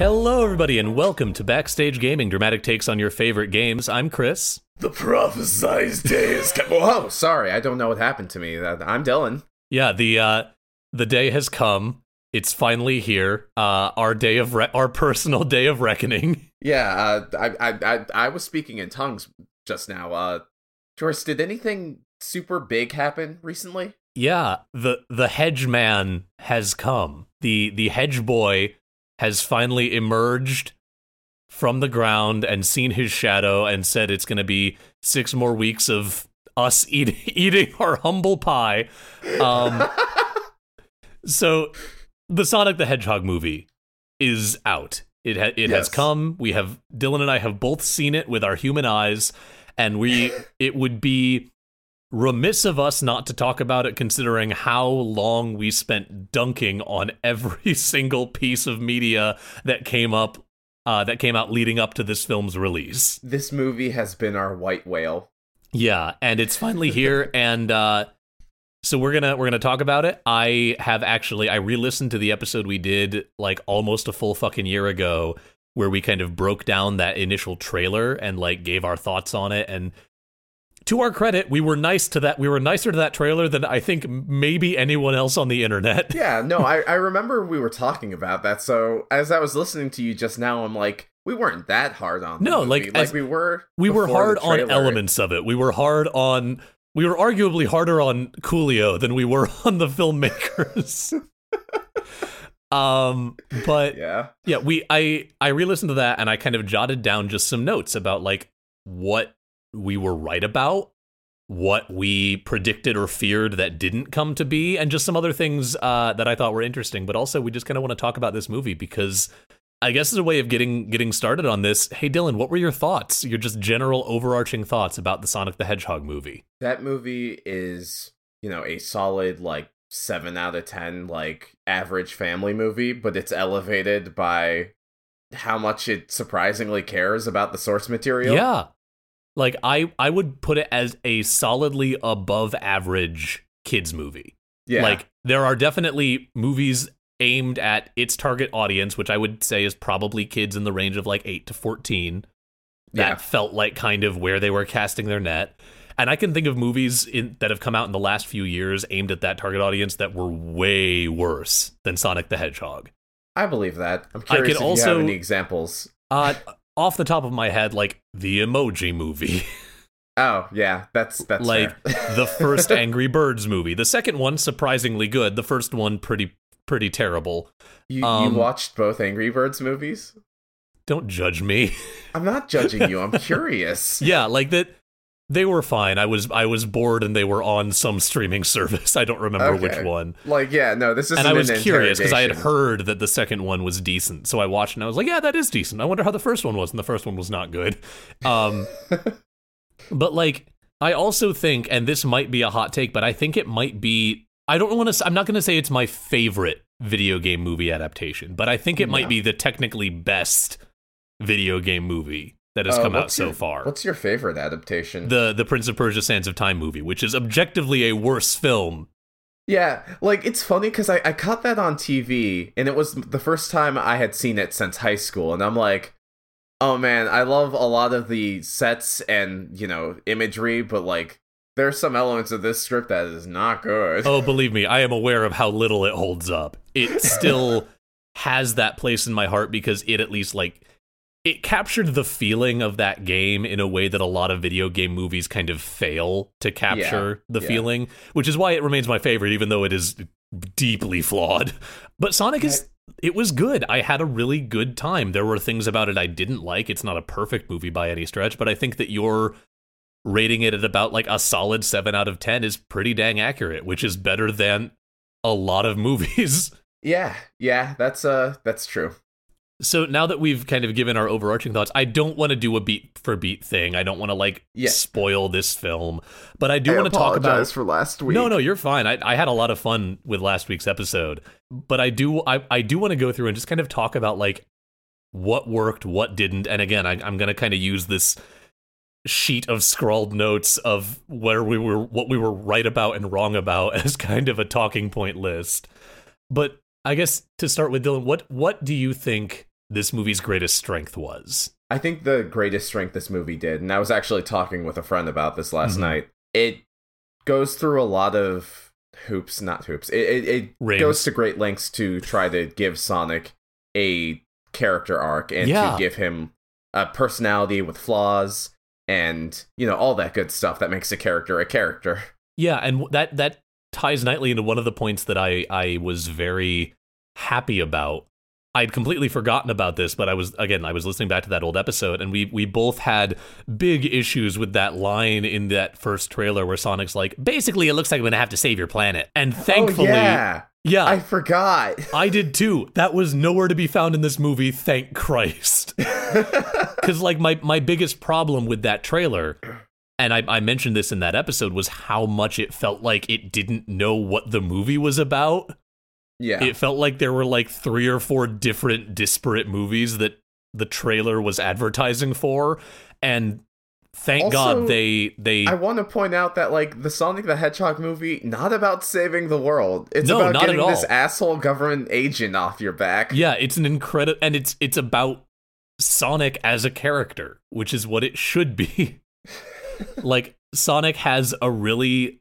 Hello, everybody, and welcome to Backstage Gaming, dramatic takes on your favorite games. I'm Chris. The prophesized day is coming. Oh, sorry, I don't know what happened to me. I'm Dylan. Yeah, the uh, the day has come. It's finally here. Uh, our day of re- our personal day of reckoning. Yeah, uh, I, I I I was speaking in tongues just now. Uh, Chris, did anything super big happen recently? Yeah, the the hedge man has come. The the hedge boy has finally emerged from the ground and seen his shadow and said it's going to be six more weeks of us eat- eating our humble pie. Um, so the Sonic the Hedgehog movie is out. It ha- it yes. has come. We have Dylan and I have both seen it with our human eyes, and we it would be remiss of us not to talk about it considering how long we spent dunking on every single piece of media that came up uh, that came out leading up to this film's release. This movie has been our white whale. Yeah, and it's finally here and uh, so we're to we're to talk about it. I have actually I re-listened to the episode we did like almost a full fucking year ago where we kind of broke down that initial trailer and like gave our thoughts on it and to our credit, we were nice to that. We were nicer to that trailer than I think maybe anyone else on the internet. Yeah, no, I, I remember we were talking about that. So as I was listening to you just now, I'm like, we weren't that hard on. No, like like we were. We were hard on elements of it. We were hard on. We were arguably harder on Coolio than we were on the filmmakers. um, but yeah, yeah, we I I re-listened to that and I kind of jotted down just some notes about like what we were right about, what we predicted or feared that didn't come to be, and just some other things uh, that I thought were interesting. But also, we just kind of want to talk about this movie because I guess as a way of getting getting started on this. Hey, Dylan, what were your thoughts? Your just general overarching thoughts about the Sonic the Hedgehog movie? That movie is, you know, a solid like seven out of ten, like average family movie, but it's elevated by how much it surprisingly cares about the source material. Yeah. Like I I would put it as a solidly above average kids movie. Yeah. Like there are definitely movies aimed at its target audience, which I would say is probably kids in the range of like 8 to 14 that yeah. felt like kind of where they were casting their net. And I can think of movies in, that have come out in the last few years aimed at that target audience that were way worse than Sonic the Hedgehog. I believe that. I'm curious I can if also, you have any examples. Uh, off the top of my head, like the Emoji Movie. Oh yeah, that's that's like the first Angry Birds movie. The second one surprisingly good. The first one pretty pretty terrible. You, um, you watched both Angry Birds movies? Don't judge me. I'm not judging you. I'm curious. yeah, like that they were fine. I was I was bored and they were on some streaming service. I don't remember okay. which one. Like yeah, no, this is and I was curious because I had heard that the second one was decent, so I watched and I was like, yeah, that is decent. I wonder how the first one was, and the first one was not good. Um, but like I also think, and this might be a hot take, but I think it might be. I don't want to. I'm not going to say it's my favorite video game movie adaptation, but I think it might be the technically best video game movie that has uh, come out so your, far. What's your favorite adaptation? The the Prince of Persia: Sands of Time movie, which is objectively a worse film. Yeah, like it's funny because I, I caught that on TV and it was the first time I had seen it since high school, and I'm like, Oh man, I love a lot of the sets and, you know, imagery, but like there's some elements of this script that is not good. Oh, believe me, I am aware of how little it holds up. It still has that place in my heart because it at least like it captured the feeling of that game in a way that a lot of video game movies kind of fail to capture Yeah, the yeah. feeling, which is why it remains my favorite even though it is deeply flawed. But Sonic is it was good. I had a really good time. There were things about it I didn't like. It's not a perfect movie by any stretch, but I think that you're rating it at about like a solid 7 out of 10 is pretty dang accurate, which is better than a lot of movies. Yeah, yeah, that's uh that's true. So now that we've kind of given our overarching thoughts, I don't want to do a beat for beat thing. I don't want to like Yeah. spoil this film, but I do want to talk about this for last week. No, no, you're fine. I, I had a lot of fun with last week's episode, but I do I, I do want to go through and just kind of talk about like what worked, what didn't, and again, I, I'm going to kind of use this sheet of scrawled notes of where we were, what we were right about and wrong about as kind of a talking point list. But I guess to start with, Dylan, what what do you think this movie's greatest strength was? I think the greatest strength this movie did, and I was actually talking with a friend about this last Mhm. night. It goes through a lot of hoops, not hoops. It it, it goes to great lengths to try to give Sonic a character arc and Yeah. to give him a personality with flaws and you know all that good stuff that makes a character a character. Yeah, and that that ties nicely into one of the points that I I was very happy about. I'd completely forgotten about this, but I was again I was listening back to that old episode, and we we both had big issues with that line in that first trailer where Sonic's like, basically, it looks like I'm gonna have to save your planet, and oh, thankfully, oh, yeah, yeah, I forgot. I did too. That was nowhere to be found in this movie, thank Christ. Because, like, my, my biggest problem with that trailer, and I, I mentioned this in that episode, was how much it felt like it didn't know what the movie was about. Yeah, It felt like there were like three or four different disparate movies that the trailer was advertising for. And thank Also, God they they I want to point out that like the Sonic the Hedgehog movie, not about saving the world. It's No, about getting this asshole government agent off your back. Yeah, it's an incredible, and it's it's about Sonic as a character, which is what it should be. like Sonic has a really,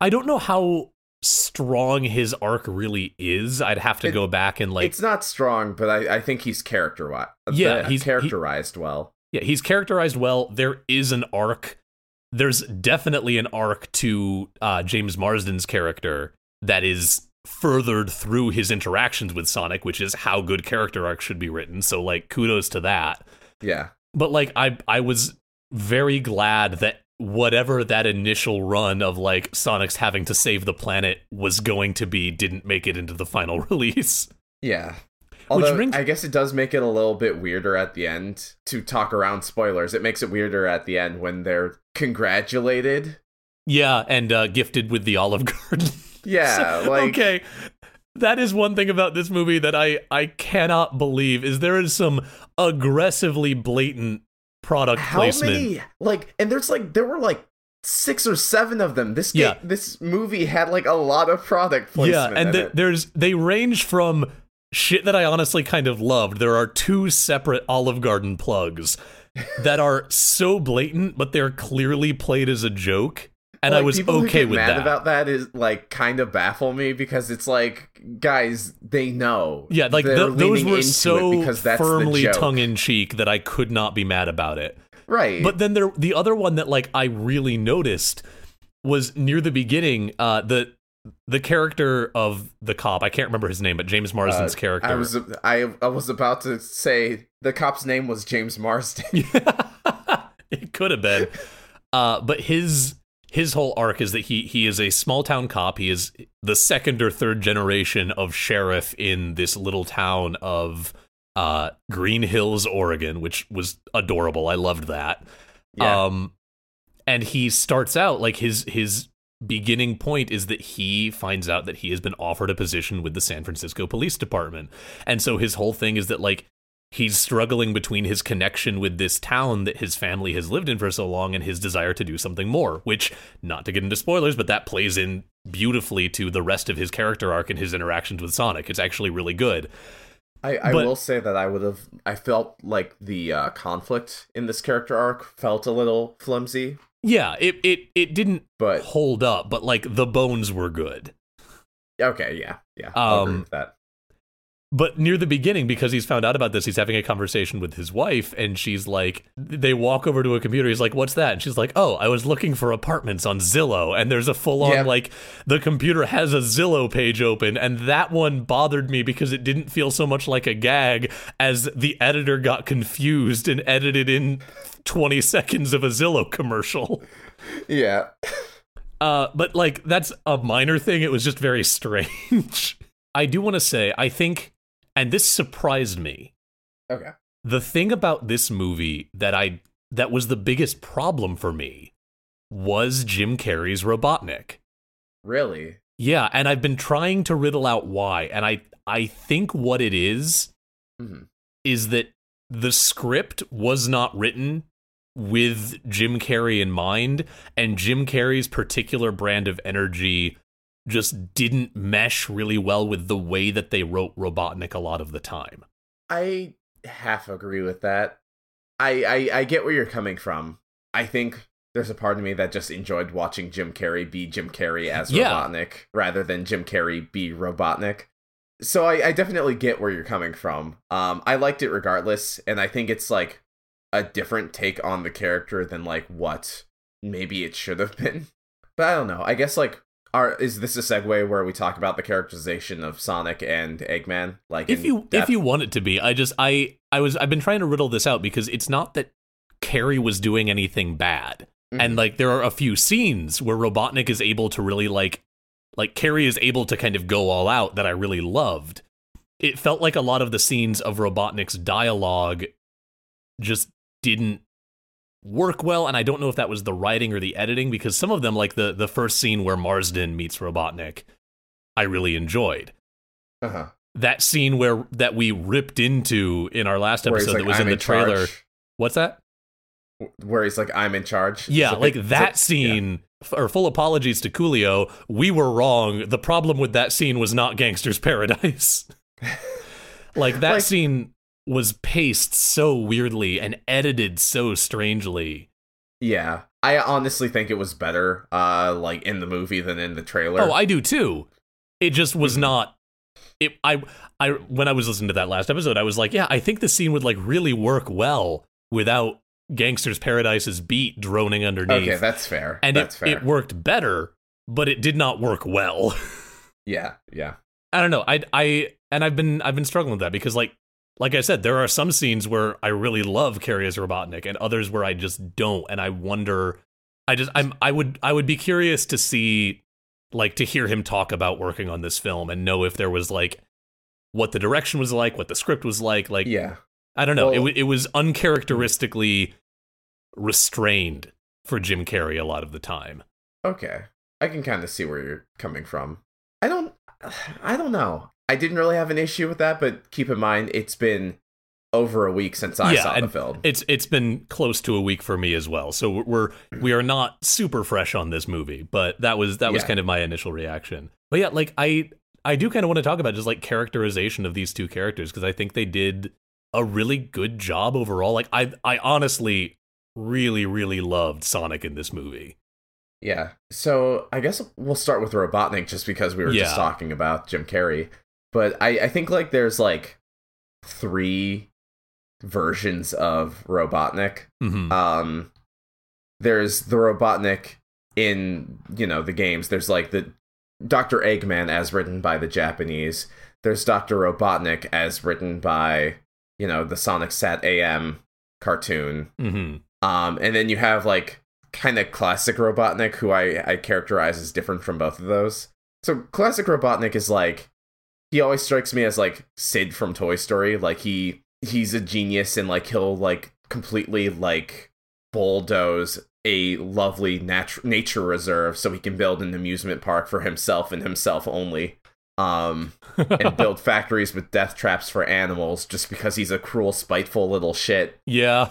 I don't know how strong his arc really is. I'd have to It- go back and like, it's not strong, but I, I think he's character Yeah, he's he's- he- characterized well. yeah, he's characterized well. There is an arc. There's definitely an arc to uh, James Marsden's character that is furthered through his interactions with Sonic, which is how good character arcs should be written. So like, kudos to that. Yeah, but like I I was very glad that whatever that initial run of like Sonic's having to save the planet was going to be didn't make it into the final release. yeah. Although brings- I guess it does make it a little bit weirder at the end to talk around spoilers. It makes it weirder at the end when they're congratulated. Yeah, and uh, gifted with the Olive Garden. Yeah, So- like okay. That is one thing about this movie that I I cannot believe is there is some aggressively blatant product how placement. many like and there's like there were like six or seven of them this Yeah. this movie had like a lot of product placement. Yeah, and the, there's they range from shit that I honestly kind of loved. There are two separate Olive Garden plugs that are so blatant, but they're clearly played as a joke, and I was okay with mad that. about that is like kind of baffle me because it's like guys they know yeah, like th- those were so because that's firmly tongue in cheek that I could not be mad about it. right But then there, the other one that like I really noticed was near the beginning. Uh, the the character of the cop, I can't remember his name, but James Marsden's Uh, character. I was I, I was about to say the cop's name was James Marsden it could have been. Uh, but his his whole arc is that he he is a small town cop. He is the second or third generation of sheriff in this little town of uh, Green Hills, Oregon, which was adorable. I loved that. yeah Um, and he starts out like his his beginning point is that he finds out that he has been offered a position with the San Francisco Police Department, and so his whole thing is that like he's struggling between his connection with this town that his family has lived in for so long and his desire to do something more. Which, not to get into spoilers, but that plays in beautifully to the rest of his character arc and his interactions with Sonic. It's actually really good. I, I But- will say that I would have. I felt like the uh, conflict in this character arc felt a little flimsy, Yeah, it it it didn't but hold up, but like the bones were good. okay, yeah, yeah, I'll agree Um, with that. But near the beginning, because he's found out about this, he's having a conversation with his wife, and she's like, they walk over to a computer. He's like, "What's that?" And she's like, "Oh, I was looking for apartments on Zillow." And there's a full on Yeah. like, the computer has a Zillow page open, and that one bothered me because it didn't feel so much like a gag as the editor got confused and edited in 20 seconds of a Zillow commercial. Yeah, Uh, but like that's a minor thing. It was just very strange. I do want to say, I think, and this surprised me. okay, The thing about this movie that I that was the biggest problem for me was Jim Carrey's Robotnik. really, Yeah, and I've been trying to riddle out why, and I I think what it is hmm is that the script was not written with Jim Carrey in mind, and Jim Carrey's particular brand of energy just didn't mesh really well with the way that they wrote Robotnik a lot of the time. I half agree with that. I, I I get where you're coming from. I think there's a part of me that just enjoyed watching Jim Carrey be Jim Carrey as Yeah. Robotnik rather than Jim Carrey be Robotnik. So I, I definitely get where you're coming from. Um, I liked it regardless, and I think it's like a different take on the character than like what maybe it should have been. But I don't know. I guess like are is this a segue where we talk about the characterization of Sonic and Eggman? Like If you if you want it to be, I just I I was I've been trying to riddle this out because it's not that Carrey was doing anything bad. Mhm. And like there are a few scenes where Robotnik is able to really like like Carrey is able to kind of go all out that I really loved. It felt like a lot of the scenes of Robotnik's dialogue just didn't work well and I don't know if that was the writing or the editing because some of them like the the first scene where Marsden meets Robotnik I really enjoyed. uh-huh. That scene where that we ripped into in our last episode like, that was "I'm in the trailer. charge." What's that? Where he's like, I'm in charge. Yeah, So like that so- scene. f- Or full apologies to Coolio. We were wrong. The problem with that scene was not Gangsta's Paradise. like that Like- scene was paced so weirdly and edited so strangely. Yeah. I honestly think it was better, uh, like in the movie than in the trailer. Oh, I do too. It just was Mhm. not. It. I. I. When I was listening to that last episode, I was like, yeah, I think the scene would like really work well without Gangsta's Paradise's beat droning underneath. okay, that's fair. and that's it, fair. it worked better, but it did not work well. yeah, yeah. I don't know. I I and I've been I've been struggling with that because like like I said, there are some scenes where I really love Carrey as Robotnik, and others where I just don't, and I wonder. I just I'm I would I would be curious to see like to hear him talk about working on this film and know if there was like what the direction was like, what the script was like. Like Yeah. I don't know. it Well- wa- it was uncharacteristically restrained for Jim Carrey a lot of the time. Okay. I can kind of see where you're coming from. I don't I don't know. I didn't really have an issue with that, but keep in mind it's been over a week since I Yeah, saw the film. It's it's been close to a week for me as well. So we're we are not super fresh on this movie, but that was that was Yeah. kind of my initial reaction. But yeah, like I I do kind of want to talk about just like characterization of these two characters because I think they did a really good job overall. Like I I honestly really really loved Sonic in this movie. Yeah. So I guess we'll start with Robotnik just because we were Yeah. just talking about Jim Carrey. But I, I think like there's like three versions of Robotnik. hmm Um there's the Robotnik in, you know, the games. There's like the Dr. Eggman as written by the Japanese. There's Dr. Robotnik as written by, you know, the Sonic SatAM cartoon. hmm Um, and then you have like kind of classic Robotnik, who I, I characterize as different from both of those. So classic Robotnik is like he always strikes me as like Sid from Toy Story. Like he he's a genius and like he'll like completely like bulldoze a lovely natu- nature reserve so he can build an amusement park for himself and himself only. Um, and build factories with death traps for animals just because he's a cruel, spiteful little shit yeah,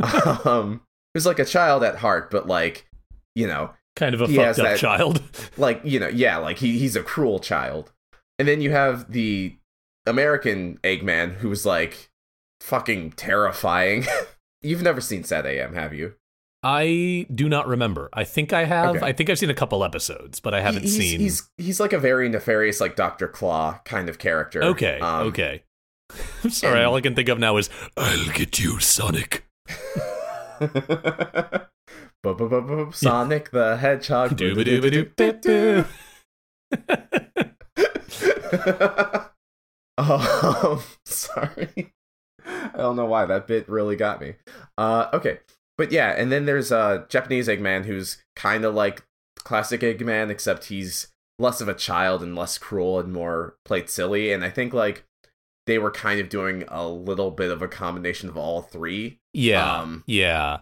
um who's like a child at heart but like you know kind of a fucked up that- child. like you know yeah like he, he's a cruel child and then you have the American Eggman, who was like fucking terrifying. You've never seen SatAM, have you? I do not remember. I think I have. Okay. I think I've seen a couple episodes, but I haven't he's, seen. He's he's like a very nefarious, like Doctor Claw kind of character. okay. Um, okay. I'm sorry. and- all I can think of now is I'll get you, Sonic. Sonic the Hedgehog. um, sorry. I don't know why that bit really got me. Uh, okay, but yeah, and then there's uh Japanese Eggman who's kind of like classic Eggman, except he's less of a child and less cruel and more played silly. And I think like they were kind of doing a little bit of a combination of all three Yeah. Um, yeah.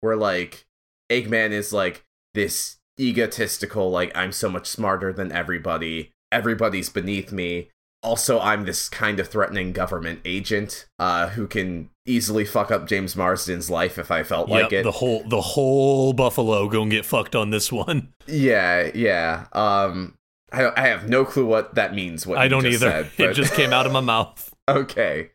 where like Eggman is like this egotistical, like I'm so much smarter than everybody. Everybody's beneath me. Also, I'm this kind of threatening government agent uh, who can easily fuck up James Marsden's life if I felt like Yep, it. The whole the whole Buffalo gonna get fucked on this one. yeah, yeah. Um, I, I have no clue what that means. What I don't either. Said, it just came out of my mouth. okay.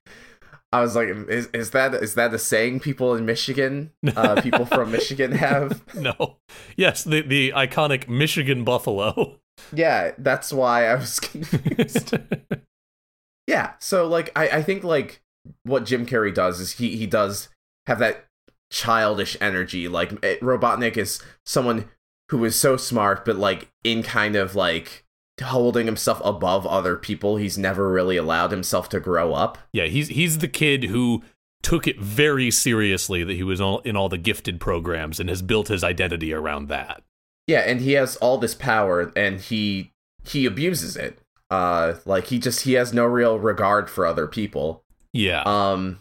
I was like, is, is that is that a saying people in Michigan, uh, people from Michigan have? No. Yes, the the iconic Michigan Buffalo. Yeah, that's why I was confused. yeah, so like I, I think like what Jim Carrey does is he he does have that childish energy. Like Robotnik is someone who is so smart, but like in kind of like holding himself above other people. He's never really allowed himself to grow up. yeah, he's he's the kid who took it very seriously that he was all, in all the gifted programs and has built his identity around that. Yeah, and he has all this power, and he he abuses it. Uh, like he just he has no real regard for other people. Yeah. Um,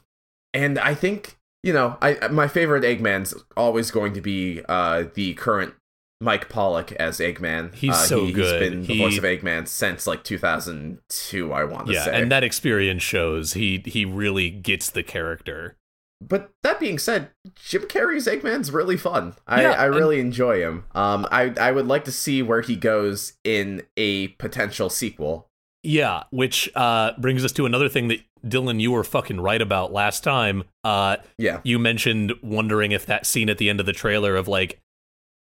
and I think you know, I my favorite Eggman's always going to be uh the current Mike Pollock as Eggman. He's uh, so he, good. He's been the He- voice of Eggman since like 2002. I want to yeah, say. and that experience shows he he really gets the character. But that being said, Jim Carrey's Eggman's really fun. I, Yeah, I and- really enjoy him. Um, I I would like to see where he goes in a potential sequel. Yeah, which uh brings us to another thing that Dylan you were fucking right about last time. Uh Yeah, you mentioned wondering if that scene at the end of the trailer of like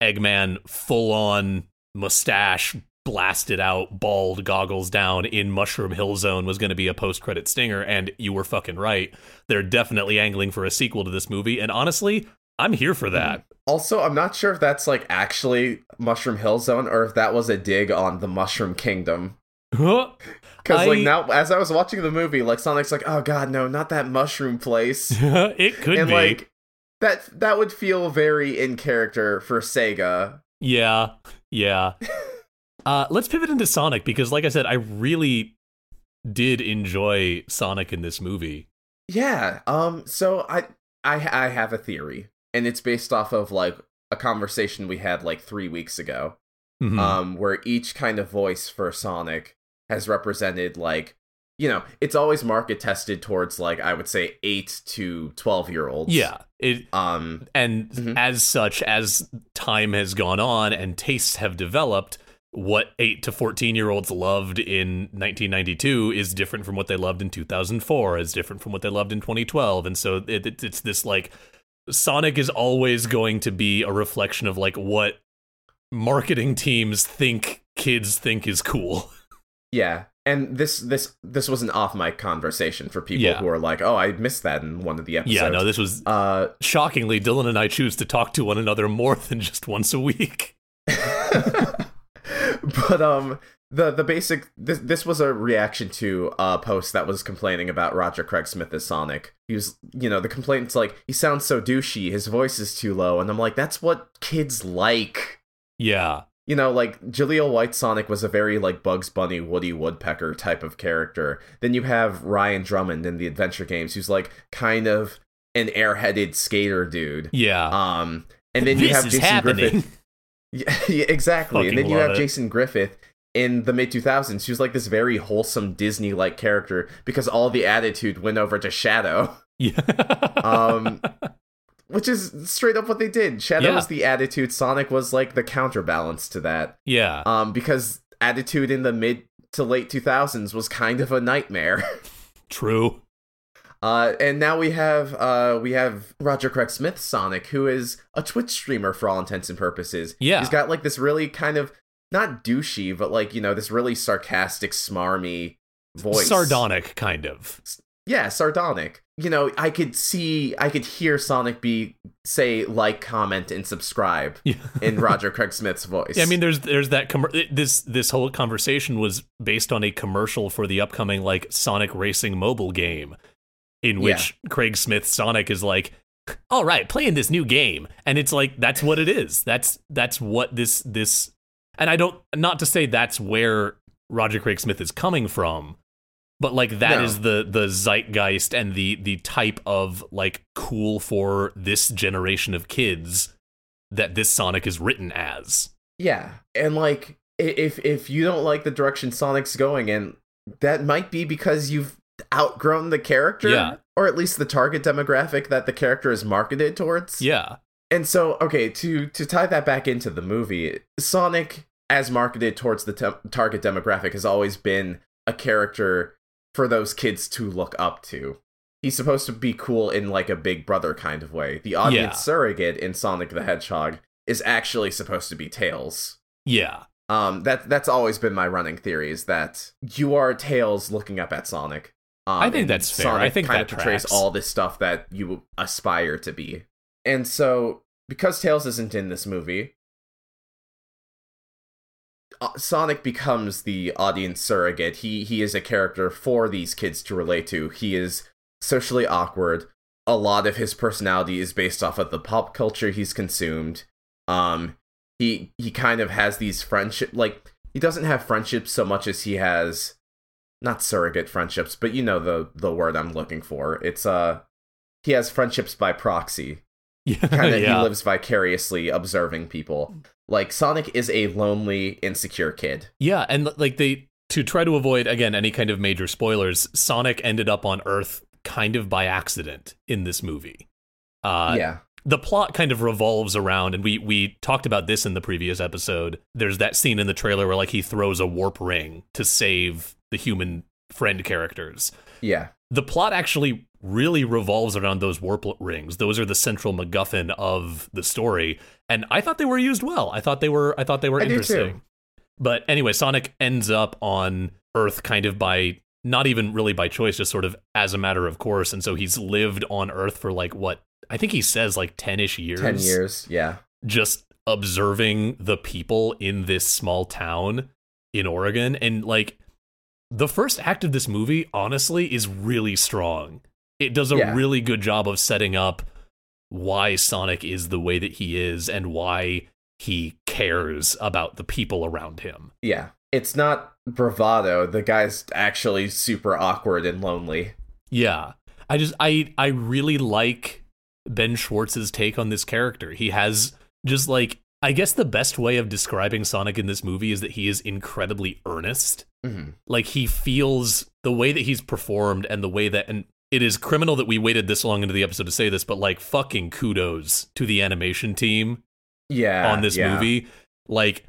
Eggman full on mustache blasted out bald goggles down in Mushroom Hill Zone was going to be a post credit stinger and you were fucking right. They're definitely angling for a sequel to this movie and honestly, I'm here for that. Mm-hmm. Also, I'm not sure if that's like actually Mushroom Hill Zone or if that was a dig on the Mushroom Kingdom. Huh? Because like now, as I was watching the movie, like Sonic's like, "Oh God, no, not that mushroom place," it could and be. like that that would feel very in character for Sega. Yeah, yeah. uh, let's pivot into Sonic because, like I said, I really did enjoy Sonic in this movie. Yeah. Um. So I I I have a theory, and it's based off of like a conversation we had like three weeks ago. Mhm. um, where each kind of voice for Sonic has represented like you know it's always market tested towards like I would say eight to twelve year olds. yeah, it Um. and Mhm. as such, as time has gone on and tastes have developed, what eight to fourteen year olds loved in 1992 is different from what they loved in 2004. Is different from what they loved in 2012, and so it, it, it's this like Sonic is always going to be a reflection of like what marketing teams think kids think is cool. Yeah. And this this this was an off mic conversation for people Yeah. who are like, oh, I missed that in one of the episodes. yeah, no, this was Uh, shockingly Dylan and I choose to talk to one another more than just once a week. but um the the basic this this was a reaction to a post that was complaining about Roger Craig Smith as Sonic. He was you know the complaint's like he sounds so douchey, his voice is too low, and I'm like that's what kids like. Yeah. You know, like Jaleel White Sonic was a very like Bugs Bunny, Woody Woodpecker type of character. Then you have Ryan Drummond in the adventure games, who's like kind of an airheaded skater dude. Yeah. Um, and then you have Jason happening. Griffith yeah, yeah, exactly. and then you have it. Jason Griffith in the mid 2000s. She was like this very wholesome Disney like character because all the attitude went over to Shadow, Yeah. um, which is straight up what they did. Shadow Yeah. was the attitude, Sonic was like the counterbalance to that. yeah. Um, because attitude in the mid to late 2000s was kind of a nightmare. True. Uh, and now we have uh, we have Roger Craig Smith Sonic, who is a Twitch streamer for all intents and purposes. Yeah. he's got like this really kind of not douchey, but like you know this really sarcastic, smarmy voice, Sardonic, kind of. Yeah, sardonic. You know, I could see, I could hear Sonic be say like, comment, and subscribe Yeah. in Roger Craig Smith's voice. Yeah, I mean, there's there's that com- this this whole conversation was based on a commercial for the upcoming like Sonic Racing mobile game, in which Craig Smith Sonic is like, "All right, playing this new game," and it's like that's what it is. That's that's what this this, and I don't not to say that's where Roger Craig Smith is coming from, but like that No. is the the zeitgeist and the the type of like cool for this generation of kids that this Sonic is written as. Yeah, and like if if you don't like the direction Sonic's going in, that might be because you've outgrown the character, Yeah. or at least the target demographic that the character is marketed towards. Yeah. And so, okay, to to tie that back into the movie, Sonic as marketed towards the tem- target demographic has always been a character for those kids to look up to. He's supposed to be cool in like a big brother kind of way. The audience Yeah. surrogate in Sonic the Hedgehog is actually supposed to be Tails. Yeah. Um, that that's always been my running theory is that you are Tails looking up at Sonic. Um, I think that's fair. Sonic I think kind that of portrays tracks. all this stuff that you aspire to be. And so, because Tails isn't in this movie, uh, Sonic becomes the audience surrogate. He he is a character for these kids to relate to. He is socially awkward. A lot of his personality is based off of the pop culture he's consumed. Um, he he kind of has these friendship like he doesn't have friendships so much as he has not surrogate friendships, but you know the the word I'm looking for. It's uh he has friendships by proxy. Yeah. Kind of yeah. he lives vicariously observing people. Like Sonic is a lonely, insecure kid. yeah, and like they to try to avoid again any kind of major spoilers, Sonic ended up on Earth kind of by accident in this movie. Uh yeah. the plot kind of revolves around and we we talked about this in the previous episode. There's that scene in the trailer where like he throws a warp ring to save the human friend characters. Yeah. the plot actually really revolves around those warp rings. Those are the central MacGuffin of the story, and I thought they were used well. I thought they were. I thought they were I interesting. But anyway, Sonic ends up on Earth kind of by not even really by choice, just sort of as a matter of course. And so he's lived on Earth for like what I think he says like ten ish years. 10 years. Yeah. Just observing the people in this small town in Oregon. And like the first act of this movie, honestly, is really strong. It does a Yeah. really good job of setting up why Sonic is the way that he is and why he cares about the people around him. Yeah. It's not bravado. The guy's actually super awkward and lonely. Yeah. I just I I really like Ben Schwartz's take on this character. He has just like I guess the best way of describing Sonic in this movie is that he is incredibly earnest. Hmm Like he feels the way that he's performed and the way that and it is criminal that we waited this long into the episode to say this, but like fucking kudos to the animation team Yeah. on this yeah. movie. Like,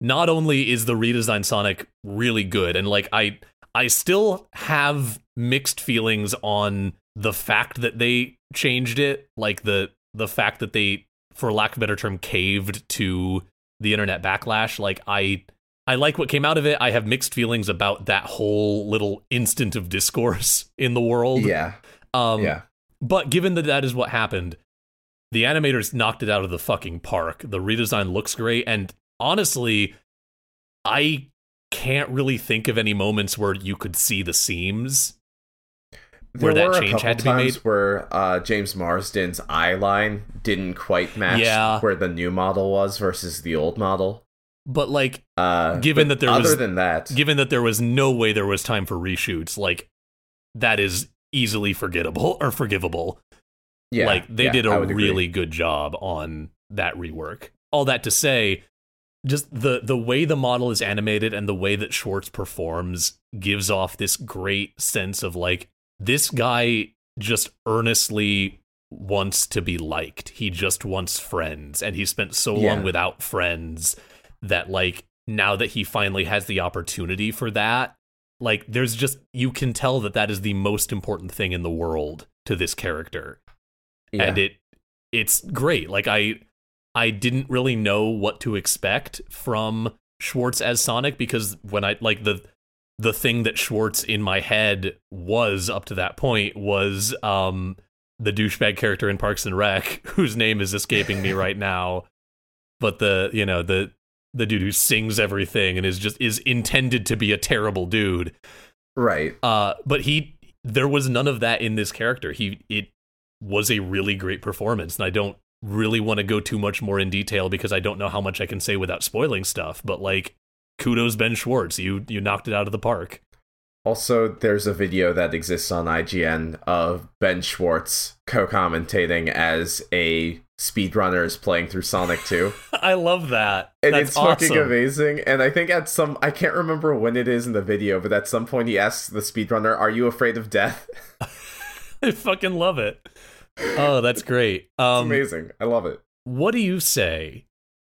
not only is the redesigned Sonic really good, and like I I still have mixed feelings on the fact that they changed it, like the the fact that they, for lack of a better term, caved to the internet backlash. Like I I like what came out of it. I have mixed feelings about that whole little instant of discourse in the world. Yeah. Um, yeah. but given that that is what happened, the animators knocked it out of the fucking park. The redesign looks great, and honestly, I can't really think of any moments where you could see the seams. where there that were a change had to be made. where uh, James Marsden's eye line didn't quite match Yeah. where the new model was versus the old model. But like, Uh, Given but that there other was- than that, given that there was no way there was time for reshoots, like that is easily forgettable or forgivable. yeah, like they yeah, did a would agree. really good job on that rework. All that to say, just the the way the model is animated and the way that Schwartz performs gives off this great sense of like this guy just earnestly wants to be liked. He just wants friends and he spent so long without friends that like now that he finally has the opportunity for that, like there's just you can tell that that is the most important thing in the world to this character. Yeah. And it it's great. Like I I didn't really know what to expect from Schwartz as Sonic because when I like the the thing that Schwartz in my head was up to that point was um the douchebag character in Parks and Rec whose name is escaping me right now but the you know the the dude who sings everything and is just is intended to be a terrible dude. Right. uh but he there was none of that in this character. He it was a really great performance and I don't really want to go too much more in detail because I don't know how much I can say without spoiling stuff but like kudos Ben Schwartz. You you knocked it out of the park. Also, there's a video that exists on IGN of Ben Schwartz co-commentating as a speedrunner is playing through Sonic 2. I love that And That's it's fucking awesome. amazing. And I think at some I can't remember when it is in the video, but at some point he asks the speedrunner, Are you afraid of death? I fucking love it oh that's great It's um amazing. I love it. what do you say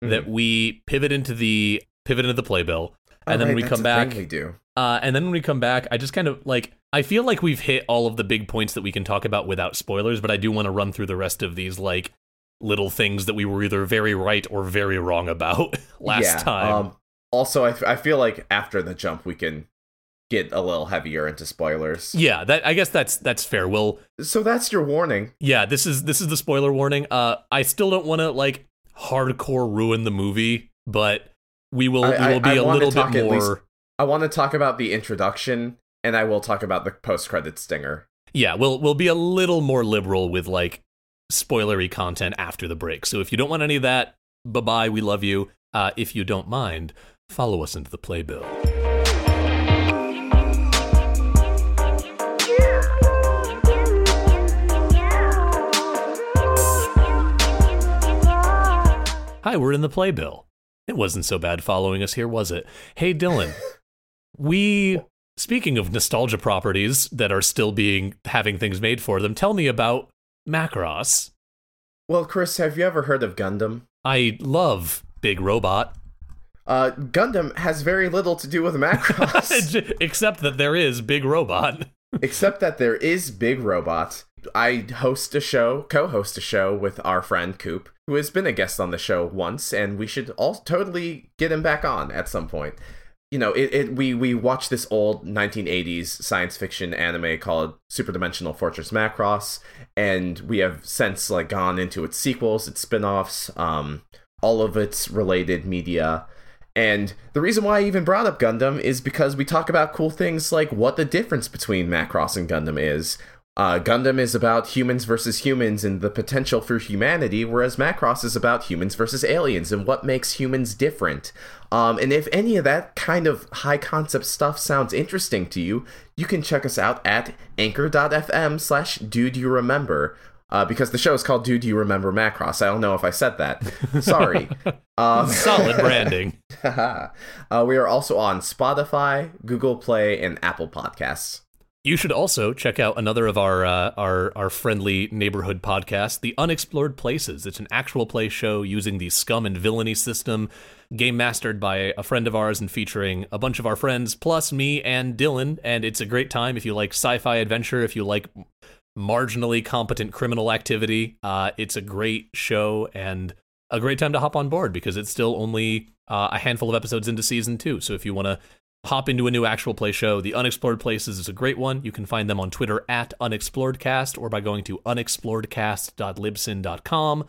Mhm. that we pivot into the pivot into the playbill and Oh, then right, we come back we do. uh, and then when we come back i just kind of like i feel like we've hit all of the big points that we can talk about without spoilers but i do want to run through the rest of these like little things that we were either very right or very wrong about last yeah, time Um, also, I, f- I feel like after the jump, we can get a little heavier into spoilers. yeah that i guess that's that's fair we'll So that's your warning. yeah this is this is the spoiler warning uh i still don't want to like hardcore ruin the movie but we will I- we will be I a wanna little bit at least- more I want to talk about the introduction, and I will talk about the post-credit stinger. yeah, we'll we'll be a little more liberal with like spoilery content after the break. So if you don't want any of that, bye bye. We love you. Uh, if you don't mind, follow us into the playbill. Hi, we're in the playbill. It wasn't so bad following us here, was it? Hey, Dylan. we speaking of nostalgia properties that are still being having things made for them. Tell me about Macross. Well, Chris, have you ever heard of Gundam? I love Big Robot, Uh, Gundam has very little to do with Macross, except that there is Big Robot. except that there is Big Robot. I host a show, co-host a show with our friend Coop, who has been a guest on the show once, and we should all totally get him back on at some point. You know, it, it we we watched this old 1980s science fiction anime called Superdimensional Fortress Macross, and we have since like gone into its sequels, its spin-offs, um, all of its related media. And the reason why I even brought up Gundam is because we talk about cool things like what the difference between Macross and Gundam is. Uh, Gundam is about humans versus humans and the potential for humanity, whereas Macross is about humans versus aliens and what makes humans different. Um, and if any of that kind of high concept stuff sounds interesting to you, you can check us out at anchor.fm slash dude you remember. Uh, because the show is called Dude You Remember Macross. I don't know if I said that. Sorry. Um, Solid branding. uh, we are also on Spotify, Google Play, and Apple Podcasts. You should also check out another of our uh, our our friendly neighborhood podcasts, The Unexplored Places. It's an actual play show using the Scum and Villainy system, game mastered by a friend of ours and featuring a bunch of our friends plus me and Dylan. And it's a great time if you like sci-fi adventure, if you like marginally competent criminal activity. Uh, it's a great show and a great time to hop on board because it's still only uh, a handful of episodes into season two. So if you want to hop into a new actual play show, The Unexplored Places is a great one. You can find them on Twitter at UnexploredCast or by going to unexploredcast.libsyn.com.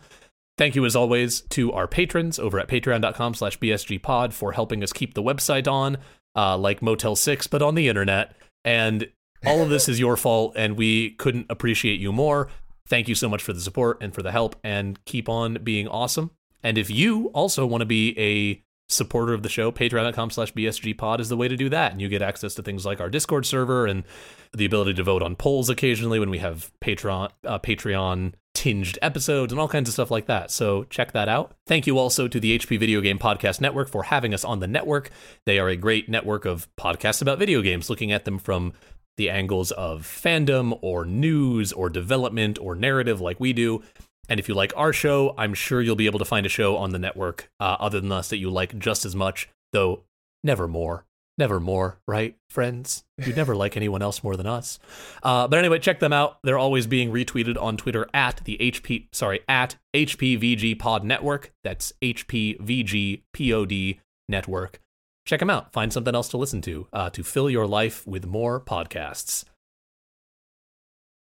Thank you, as always, to our patrons over at patreon.com slash bsgpod for helping us keep the website on, uh, like Motel 6, but on the internet. And all of this is your fault, and we couldn't appreciate you more. Thank you so much for the support and for the help, and keep on being awesome. And if you also want to be a supporter of the show, patreon.com slash bsgpod is the way to do that. And you get access to things like our Discord server and the ability to vote on polls occasionally when we have Patreon, uh, Patreon tinged episodes and all kinds of stuff like that. So check that out. Thank you also to the HP Video Game Podcast Network for having us on the network. They are a great network of podcasts about video games, looking at them from the angles of fandom or news or development or narrative like we do. And if you like our show, I'm sure you'll be able to find a show on the network uh, other than us that you like just as much. though never more. Never more, right, friends? You'd never like anyone else more than us. Uh, but anyway, check them out. They're always being retweeted on Twitter at the HP, sorry, at HPVG Pod Network. That's HPVG POD Network. Check them out. Find something else to listen to uh, to fill your life with more podcasts.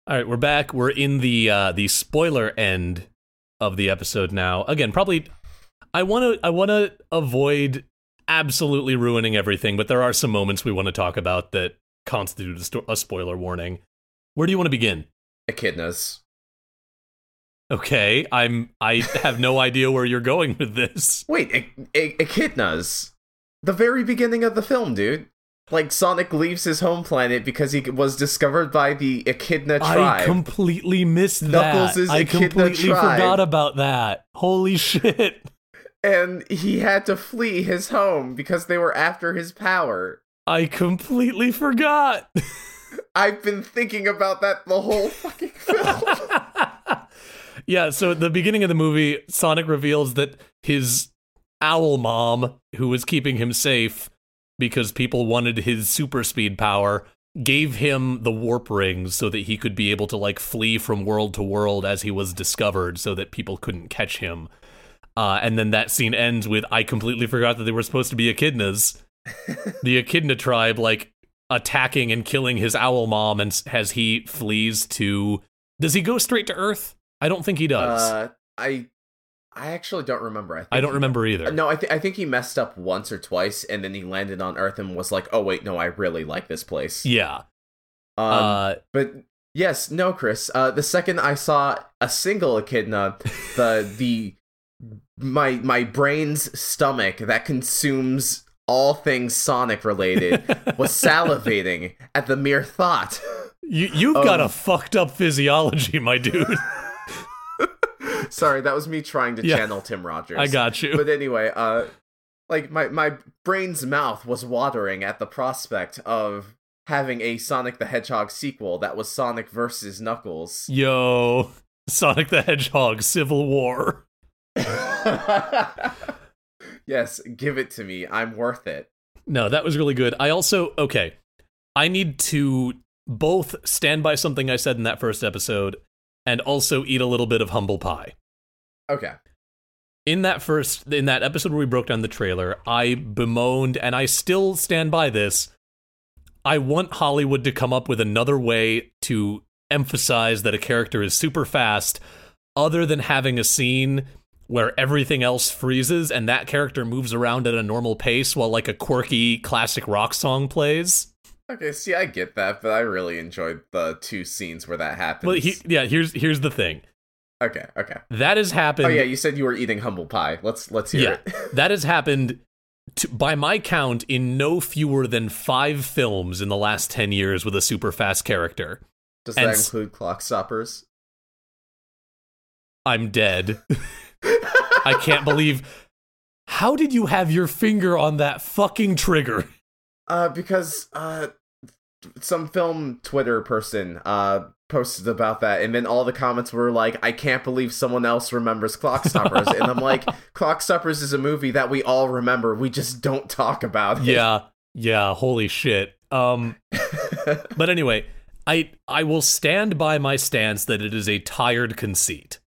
All right, we're back. We're in the uh, the spoiler end of the episode now. Again, probably I want to I want to avoid absolutely ruining everything, but there are some moments we want to talk about that constitute a, sto- a spoiler warning. Where do you want to begin? Echidnas. Okay, I'm I have no idea where you're going with this. Wait, e- e- echidnas. The very beginning of the film, dude. Like Sonic leaves his home planet because he was discovered by the Echidna tribe. I completely missed Knuckles that. is I Echidna completely tribe. forgot about that. Holy shit. and he had to flee his home because they were after his power. I completely forgot. I've been thinking about that the whole fucking film. yeah, so at the beginning of the movie, Sonic reveals that his owl mom, who was keeping him safe because people wanted his super speed power, gave him the warp rings so that he could be able to like flee from world to world as he was discovered so that people couldn't catch him. Uh, and then that scene ends with I completely forgot that they were supposed to be echidnas. the echidna tribe like attacking and killing his owl mom and as he flees to does he go straight to earth i don't think he does Uh, I I actually don't remember. I, think i don't he- remember either No, I, th- I think he messed up once or twice, and then he landed on Earth and was like, "Oh wait, no, I really like this place." yeah Um, uh but yes, no, Chris. Uh, the second I saw a single echidna, the the my my brain's stomach that consumes all things Sonic related was salivating at the mere thought. you, you've got a fucked up physiology my dude Sorry, that was me trying to Yeah. channel Tim Rogers. i got you But anyway, uh, like my my brain's mouth was watering at the prospect of having a Sonic the Hedgehog sequel that was Sonic versus Knuckles. yo sonic the hedgehog civil war yes, give it to me. I'm worth it. no that was really good i also okay i need to both stand by something i said in that first episode and also eat a little bit of humble pie Okay. in that first in that episode where we broke down the trailer i bemoaned and i still stand by this i want hollywood to come up with another way to emphasize that a character is super fast other than having a scene where everything else freezes and that character moves around at a normal pace while like a quirky classic rock song plays Okay, see, I get that, but I really enjoyed the two scenes where that happens. well he, yeah here's here's the thing okay, okay. that has happened Oh yeah, you said you were eating humble pie. Let's let's hear yeah, it. that has happened to, by my count in no fewer than five films in the last 10 years with a super fast character. Does and that include Clockstoppers? I'm dead. I can't believe. How did you have your finger on that fucking trigger? Uh, because uh, some film Twitter person uh posted about that, and then all the comments were like, "I can't believe someone else remembers Clockstoppers," and I'm like, "Clockstoppers is a movie that we all remember. We just don't talk about it." Yeah, yeah, holy shit. Um, but anyway, I I will stand by my stance that it is a tired conceit.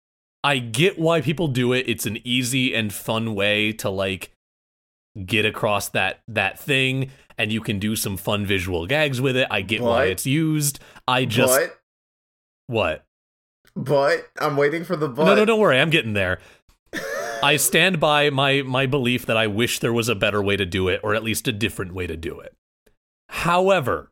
I get why people do it. It's an easy and fun way to like get across that that thing and you can do some fun visual gags with it. I get why it's used. I just but what? but I'm waiting for the but. No, no, don't worry. I'm getting there. I stand by my my belief that I wish there was a better way to do it or at least a different way to do it. However,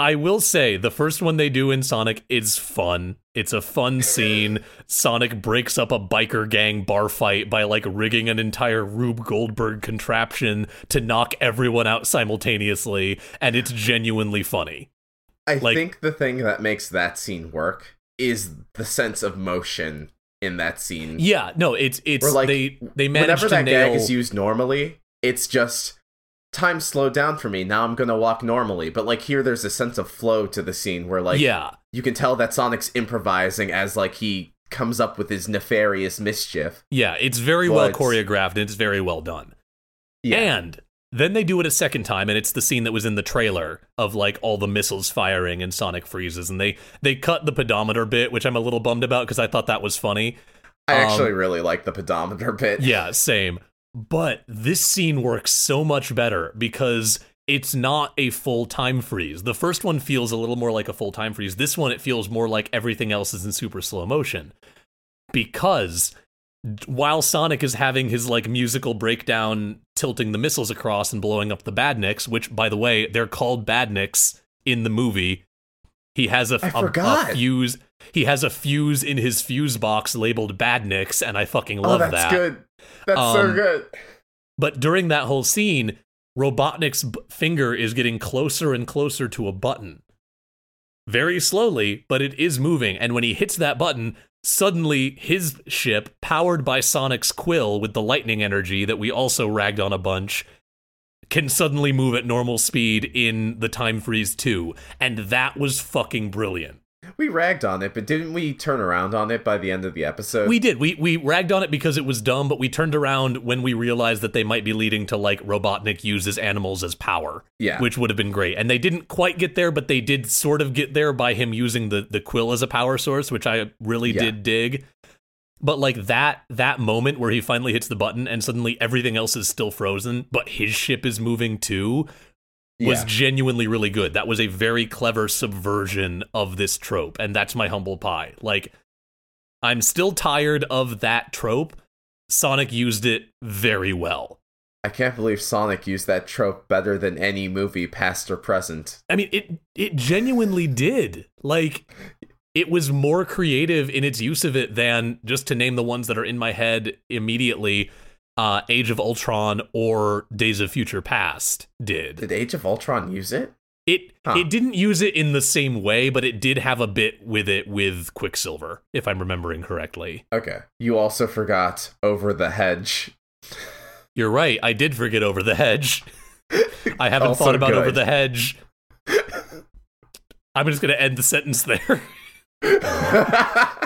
I will say the first one they do in Sonic is fun. It's a fun scene. Sonic breaks up a biker gang bar fight by like rigging an entire Rube Goldberg contraption to knock everyone out simultaneously, and it's genuinely funny. I like- think the thing that makes that scene work is the sense of motion in that scene. Yeah, no, it's it's like, they they managed Whenever to that nail gag is used normally, it's just time slowed down for me. Now I'm gonna walk normally. But like here, there's a sense of flow to the scene where like yeah. you can tell that Sonic's improvising as like he comes up with his nefarious mischief. Yeah, it's very well choreographed and it's very well done. Yeah. And then they do it a second time, and it's the scene that was in the trailer of like all the missiles firing and Sonic freezes, and they they cut the pedometer bit, which I'm a little bummed about because I thought that was funny. I Um, actually really like the pedometer bit. Yeah, same. But this scene works so much better because it's not a full time freeze. The first one feels a little more like a full time freeze. This one, it feels more like everything else is in super slow motion. Because while Sonic is having his like musical breakdown, tilting the missiles across and blowing up the badniks, which by the way, they're called badniks in the movie. He has a forgot. fuse. He has a fuse in his fuse box labeled badniks, and I fucking oh, love that's that. That's good. That's so Um, good. But during that whole scene, Robotnik's finger is getting closer and closer to a button. Very slowly, but it is moving. And when he hits that button, suddenly his ship, powered by Sonic's quill with the lightning energy that we also ragged on a bunch, can suddenly move at normal speed in the time freeze 2. And that was fucking brilliant. We ragged on it, but didn't we turn around on it by the end of the episode? We did. We we ragged on it because it was dumb, but we turned around when we realized that they might be leading to like Robotnik uses animals as power. Yeah. Which would have been great. And they didn't quite get there, but they did sort of get there by him using the the quill as a power source, which I really Yeah. did dig. But like that that moment where he finally hits the button and suddenly everything else is still frozen, but his ship is moving too, was Yeah. genuinely really good. That was a very clever subversion of this trope, and that's my humble pie. Like, I'm still tired of that trope. Sonic used it very well. I can't believe Sonic used that trope better than any movie, past or present. I mean, it it genuinely did. Like, it was more creative in its use of it than just to name the ones that are in my head immediately. Uh, Age of Ultron or Days of Future Past did. Did Age of Ultron use it? It Huh. it didn't use it in the same way, but it did have a bit with it with Quicksilver, if I'm remembering correctly. Okay. You also forgot Over the Hedge. You're right. I did forget over the hedge. I haven't thought about over the hedge. I'm just gonna end the sentence there.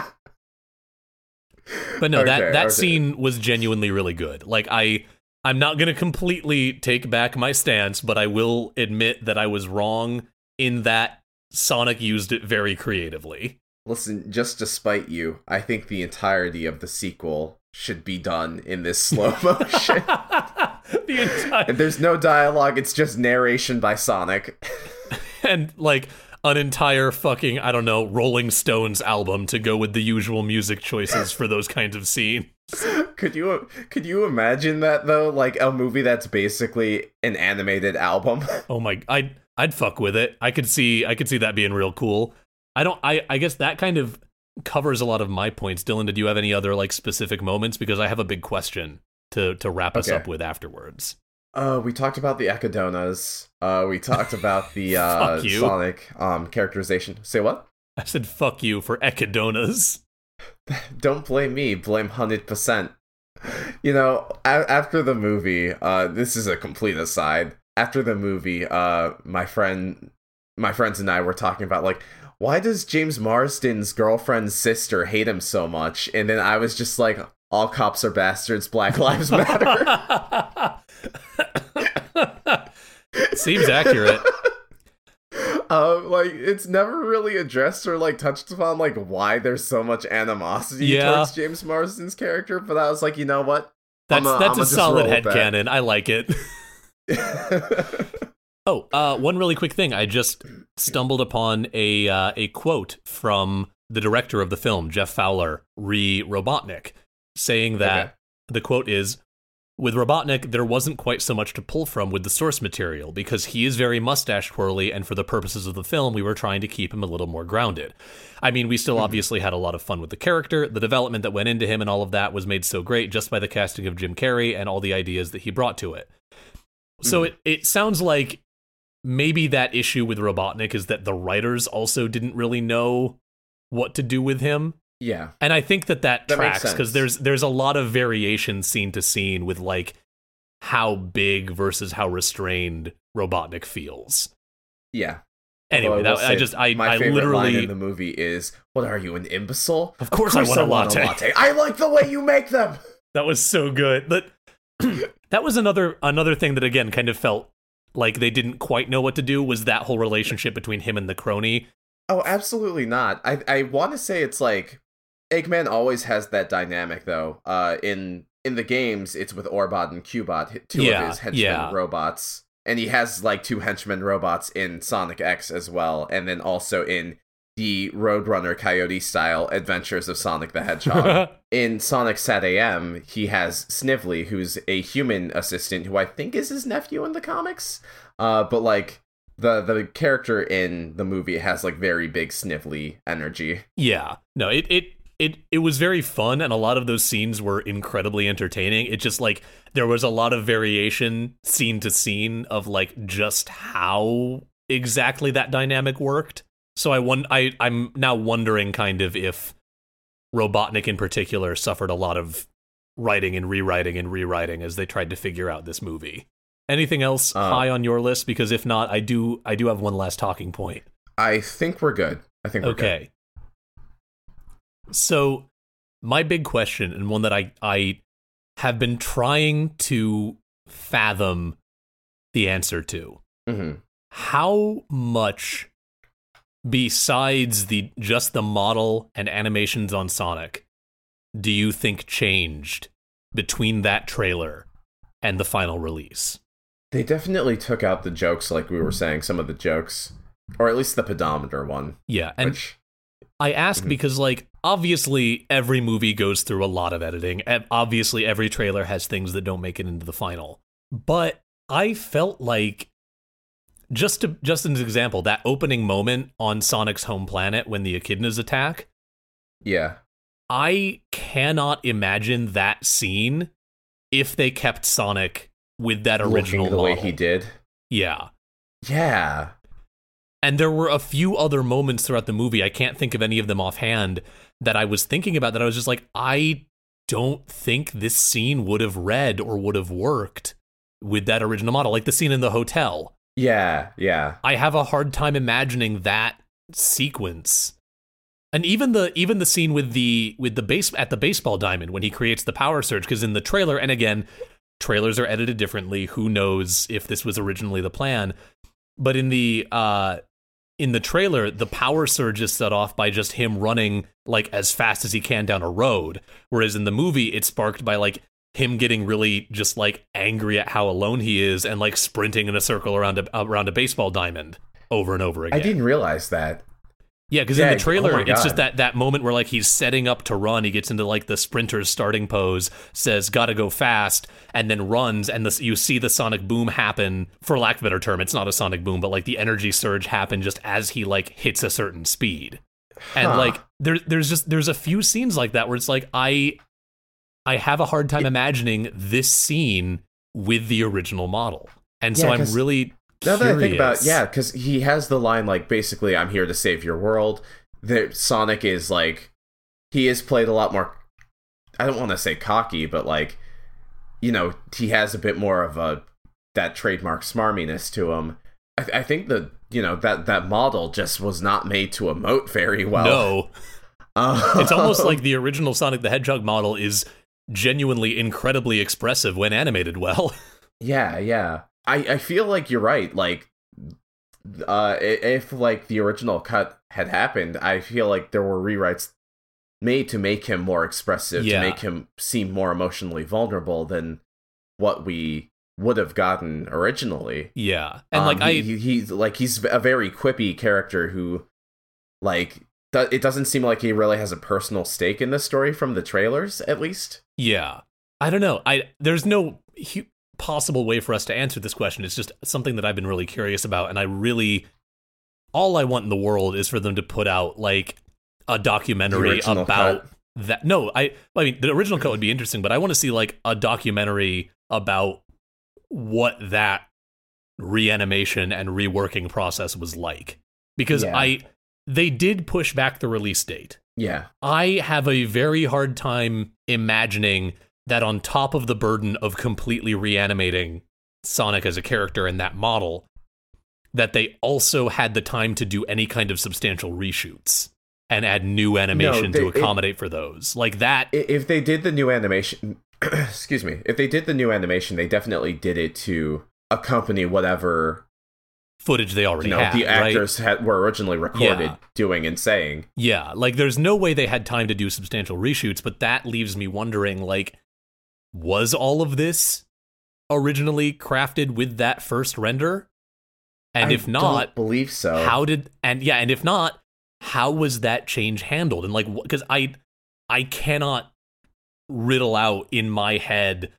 But no, that Okay, that okay. scene was genuinely really good. Like I I'm not going to completely take back my stance, but I will admit that I was wrong in that Sonic used it very creatively. Listen, just to spite you, I think the entirety of the sequel should be done in this slow motion. the entire and there's no dialogue, it's just narration by Sonic. and like an entire fucking I don't know Rolling Stones album to go with the usual music choices for those kinds of scenes. could you could you imagine that though? Like a movie that's basically an animated album. Oh my, I'd I'd fuck with it. I could see I could see that being real cool. I don't. I I guess that kind of covers a lot of my points. Dylan, did you have any other like specific moments? Because I have a big question to to wrap us Okay. up with afterwards. Uh, we talked about the Echodonas. Uh, we talked about the uh. Sonic um characterization. Say what? I said fuck you for Echodonas. Don't blame me. Blame hundred percent. You know, a- after the movie, uh, this is a complete aside. After the movie, uh, my friend, my friends and I were talking about like, why does James Marsden's girlfriend's sister hate him so much? And then I was just like, all cops are bastards. Black Lives Matter. Seems accurate. uh, like it's never really addressed or like touched upon like why there's so much animosity Yeah. towards James Marsden's character. But I was like, you know what? That's I'ma- that's I'ma a solid that. headcanon. I like it. Oh, uh, one really quick thing. I just stumbled upon a uh, a quote from the director of the film, Jeff Fowler, re Robotnik, saying that Okay. the quote is with Robotnik, there wasn't quite so much to pull from with the source material because he is very mustache twirly, and for the purposes of the film, we were trying to keep him a little more grounded. I mean, we still mhm. obviously had a lot of fun with the character. The development that went into him and all of that was made so great just by the casting of Jim Carrey and all the ideas that he brought to it. So mhm. it, it sounds like maybe that issue with Robotnik is that the writers also didn't really know what to do with him. Yeah, And I think that that, That tracks because there's there's a lot of variation scene to scene with like how big versus how restrained Robotnik feels. yeah. Anyway, that, I just I my I favorite line literally in the movie is, "What are you, an imbecile? Of course I want a latte." I like the way you make them." that was so good. That That was another another thing that again kind of felt like they didn't quite know what to do was that whole relationship between him and the crony. Oh, absolutely not. I I want to say it's like Eggman always has that dynamic though. Uh, in in the games, it's with Orbot and Cubot, two Yeah, of his henchmen yeah. robots, and he has like two henchmen robots in Sonic X as well, and then also in the Roadrunner Coyote style Adventures of Sonic the Hedgehog. in Sonic SatAM, he has Snively, who's a human assistant who I think is his nephew in the comics. Uh, but like the the character in the movie has like very big Snively energy. Yeah. No, it it it it was very fun and a lot of those scenes were incredibly entertaining. It just like there was a lot of variation scene to scene of like just how exactly that dynamic worked. So I won I I'm now wondering kind of if Robotnik in particular suffered a lot of writing and rewriting and rewriting as they tried to figure out this movie. Anything else Uh, high on your list because if not I do I do have one last talking point. I think we're good. I think we're good. Okay. So, my big question, and one that I, I have been trying to fathom the answer to hmm how much besides the just the model and animations on Sonic do you think changed between that trailer and the final release? They definitely took out the jokes, like we were saying, some of the jokes, or at least the pedometer one. Yeah, and which I ask Mhm. because, like, obviously every movie goes through a lot of editing. and Obviously, every trailer has things that don't make it into the final. But I felt like, just to just as an example, that opening moment on Sonic's home planet when the echidnas attack, yeah, I cannot imagine that scene if they kept Sonic with that original looking the model. way he did. Yeah. Yeah, And there were a few other moments throughout the movie. I can't think of any of them offhand that I was thinking about that I was just like, I don't think this scene would have read or would have worked with that original model. Like the scene in the hotel. yeah, yeah. I have a hard time imagining that sequence. And even the even the scene with the with the base at the baseball diamond when he creates the power surge because in the trailer and again trailers are edited differently who knows if this was originally the plan but in the uh in the trailer the power surge is set off by just him running like as fast as he can down a road whereas in the movie it's sparked by like him getting really just like angry at how alone he is and like sprinting in a circle around a around a baseball diamond over and over again I didn't realize that. Yeah, because Yeah, in the trailer, oh it's just that that moment where like he's setting up to run. He gets into like the sprinter's starting pose, says "Gotta go fast," and then runs. And this, you see the sonic boom happen. For lack of a better term, it's not a sonic boom, but like the energy surge happen just as he like hits a certain speed. And Huh. like there, there's just there's a few scenes like that where it's like I, I have a hard time imagining this scene with the original model, and so Yeah, I'm really Now that I think about, yeah, because he has the line like basically, "I'm here to save your world." That Sonic is like, he is played a lot more. I don't want to say cocky, but like, you know, he has a bit more of a that trademark smarminess to him. I, I think that you know that that model just was not made to emote very well. no. Uh, it's almost like the original Sonic the Hedgehog model is genuinely incredibly expressive when animated well. Yeah, yeah. I, I feel like you're right. Like, uh, if like the original cut had happened, I feel like there were rewrites made to make him more expressive, Yeah. to make him seem more emotionally vulnerable than what we would have gotten originally. yeah. And Um, like he, I he, he's like he's a very quippy character who, like, do- it doesn't seem like he really has a personal stake in this story from the trailers, at least. yeah. I don't know. I there's no hu- possible way for us to answer this question. It's just something that I've been really curious about and I really all I want in the world is for them to put out like a documentary about cut. that no i i mean the original cut would be interesting but i want to see like a documentary about what that reanimation and reworking process was like because Yeah. i they did push back the release date Yeah, i have a very hard time imagining that on top of the burden of completely reanimating sonic as a character in that model that they also had the time to do any kind of substantial reshoots and add new animation they- to it- accommodate for those. Like that, if they did the new animation excuse me, if they did the new animation, they definitely did it to accompany whatever Footage they already you know had, the right? actors had were originally recorded Yeah. doing and saying. Yeah, like there's no way they had time to do substantial reshoots, but that leaves me wondering like was all of this originally crafted with that first render? And I if not, don't believe so. how did and yeah, and if not, how was that change handled? And like cuz I I cannot riddle out in my head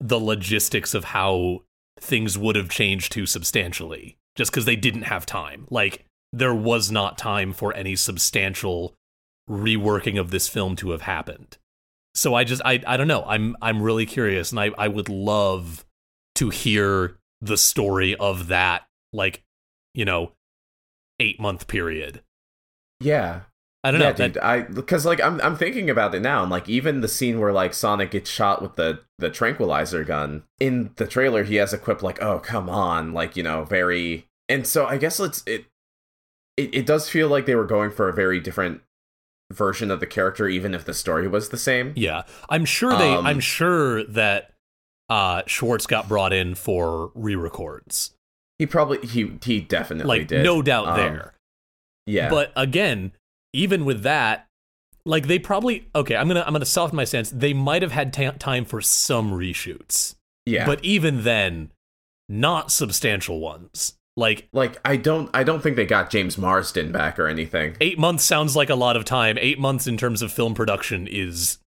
the logistics of how things would have changed too substantially just because they didn't have time. Like, there was not time for any substantial reworking of this film to have happened. So I just I I don't know. I'm I'm really curious and I, I would love to hear the story of that like, you know, eight month period. Yeah, I don't yeah, know. that- I because like I'm I'm thinking about it now, and like even the scene where like Sonic gets shot with the the tranquilizer gun in the trailer, he has equipped like oh come on, like you know very, and so I guess it's it it, it does feel like they were going for a very different version of the character, even if the story was the same. Yeah, I'm sure they. Um, I'm sure that uh, Schwartz got brought in for re-records. He probably he he definitely Like, did. no doubt Um, there. Yeah, But again, even with that, like they probably okay. I'm gonna I'm gonna soften my stance. They might have had ta- time for some reshoots, yeah. but even then, not substantial ones. Like like I don't I don't think they got James Marsden back or anything. eight months sounds like a lot of time. Eight months in terms of film production is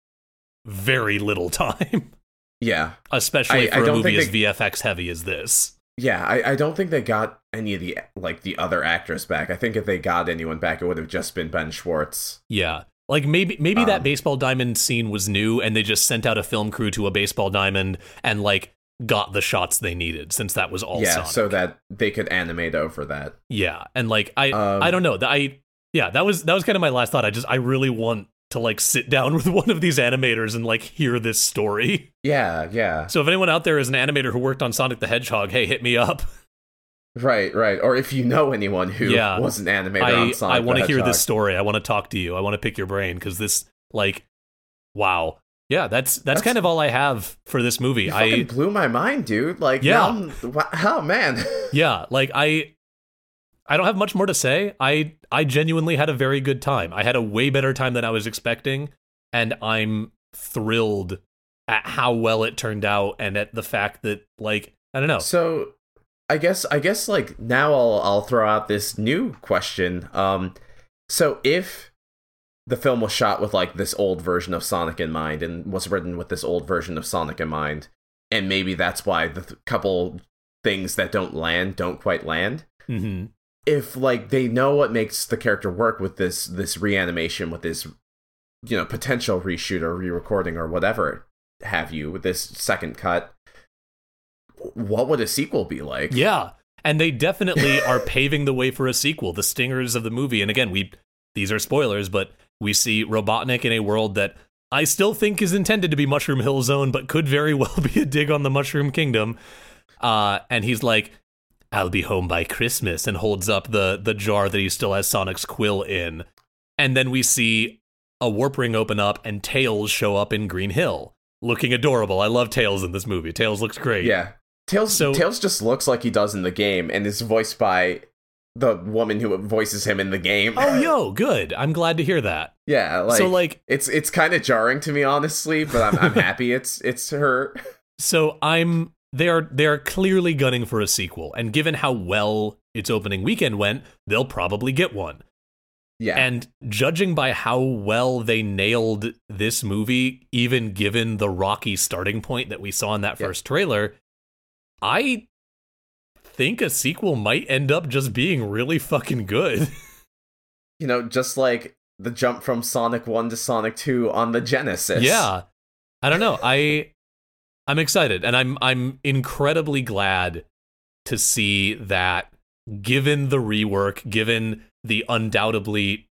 very little time, Yeah. especially I- I for a movie as they- VFX heavy as this. Yeah, I, I don't think they got any of the like the other actors back. I think if they got anyone back, it would have just been Ben Schwartz. Yeah. Like maybe maybe that Um, baseball diamond scene was new and they just sent out a film crew to a baseball diamond and like got the shots they needed since that was all yeah, Sonic. so that they could animate over that. yeah, and like I Um, I don't know. I yeah, that was that was kind of my last thought. I just I really want to like sit down with one of these animators and like hear this story. Yeah, yeah. So if anyone out there is an animator who worked on Sonic the Hedgehog, hey, hit me up. Right, right. Or if you know anyone who Yeah. was an animator I on Sonic I want to hear this story. I want to talk to you. I want to pick your brain cuz this like wow. Yeah, that's, that's That's- kind of all I have for this movie. I blew my mind, dude. Like, Yeah. now I'm- wa- oh man. yeah like i i don't have much more to say i i genuinely had a very good time i had a way better time than i was expecting and i'm thrilled at how well it turned out and at the fact that like i don't know So, I guess I guess like now I'll I'll throw out this new question. Um, so if the film was shot with like this old version of Sonic in mind and was written with this old version of Sonic in mind, and maybe that's why the th- couple things that don't land don't quite land. hmm If like they know what makes the character work with this this reanimation with this you know potential reshoot or re-recording or whatever have you with this second cut what would a sequel be like? Yeah. And they definitely are paving the way for a sequel. The stingers of the movie and again we these are spoilers but we see robotnik in a world that i still think is intended to be mushroom hill zone but could very well be a dig on the mushroom kingdom. Uh, and he's like i'll be home by christmas and holds up the the jar that he still has sonic's quill in. And then we see a warp ring open up and tails show up in green hill looking adorable. I love tails in this movie. Tails looks great. Yeah. Tails So- tails just looks like he does in the game and is voiced by the woman who voices him in the game. Oh yo good. I'm glad to hear that. Yeah like, so like it's it's kind of jarring to me honestly but i'm, I'm happy it's it's her. So I'm they are they are clearly gunning for a sequel, and given how well its opening weekend went, they'll probably get one. yeah. And judging by how well they nailed this movie, even given the rocky starting point that we saw in that Yeah. first trailer, I think a sequel might end up just being really fucking good. you know just like the jump from sonic 1 to sonic 2 on the genesis Yeah. I don't know. I I'm excited and I'm I'm incredibly glad to see that given the rework, given the undoubtedly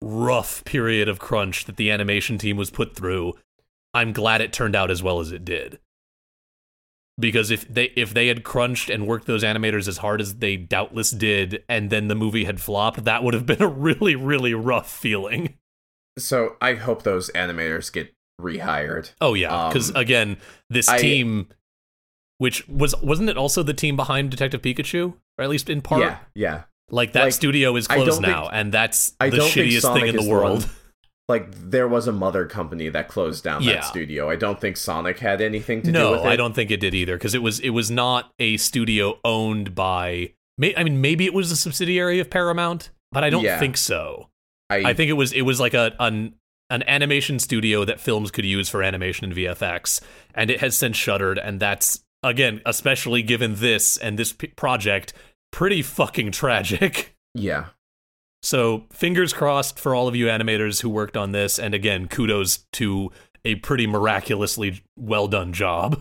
rough period of crunch that the animation team was put through, I'm glad it turned out as well as it did. Because if they if they had crunched and worked those animators as hard as they doubtless did and then the movie had flopped, that would have been a really really rough feeling. so i hope those animators get rehired. Oh yeah, because Um, again, this I- team, which was wasn't it also the team behind Detective Pikachu, or at least in part? Yeah, yeah. Like that Like, studio is closed now, think- and that's I the shittiest thing in the the world. one- Like there was a mother company that closed down Yeah. that studio. I don't think Sonic had anything to do with it. No, I don't think it did either, because it was it was not a studio owned by. I mean, maybe it was a subsidiary of Paramount, but I don't Yeah. think so. I, I think it was it was like a an an animation studio that films could use for animation and VFX, and it has since shuttered. And that's again, especially given this and this p- project, pretty fucking tragic. yeah. So fingers crossed for all of you animators who worked on this, and again, kudos to a pretty miraculously well done job.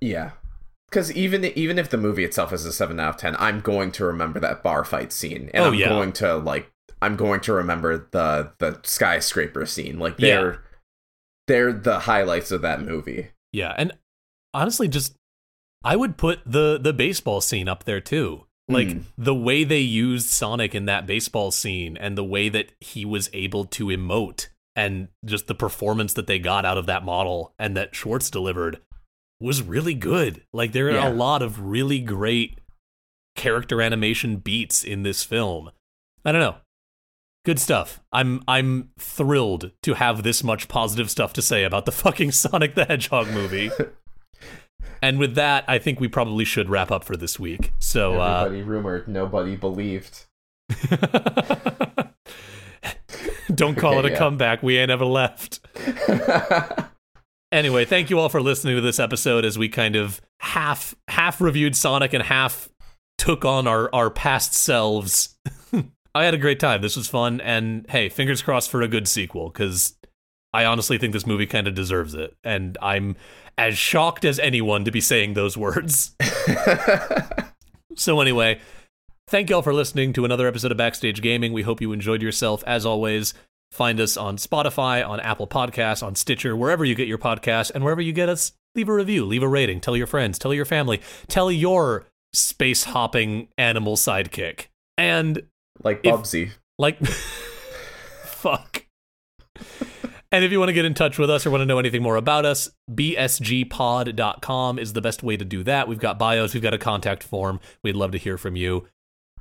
Yeah. Because even even if the movie itself is a seven out of ten, I'm going to remember that bar fight scene, and Oh, I'm yeah. going to like I'm going to remember the the skyscraper scene. Like they're they're the highlights of that movie. Yeah, and honestly, just I would put the the baseball scene up there too. Like Mm. the way they used Sonic in that baseball scene, and the way that he was able to emote, and just the performance that they got out of that model, and that Schwartz delivered, was really good. Like there are Yeah. a lot of really great character animation beats in this film. I don't know. Good stuff. I'm I'm thrilled to have this much positive stuff to say about the fucking Sonic the Hedgehog movie. and with that, I think we probably should wrap up for this week. So uh Everybody rumored, nobody believed. don't call it a yeah. comeback. We ain't ever left. Anyway, thank you all for listening to this episode as we kind of half half reviewed Sonic and half took on our our past selves. I had a great time. This was fun and hey, fingers crossed for a good sequel cuz I honestly think this movie kind of deserves it and I'm as shocked as anyone to be saying those words. So anyway, thank y'all for listening to another episode of Backstage Gaming. We hope you enjoyed yourself. As always, find us on Spotify, on Apple Podcasts, on Stitcher, wherever you get your podcasts, and wherever you get us, leave a review, leave a rating, tell your friends, tell your family, tell your space hopping animal sidekick. And like If- Bubsy. like fuck. And if you want to get in touch with us or want to know anything more about us, bsgpod.com is the best way to do that. We've got bios, we've got a contact form. We'd love to hear from you.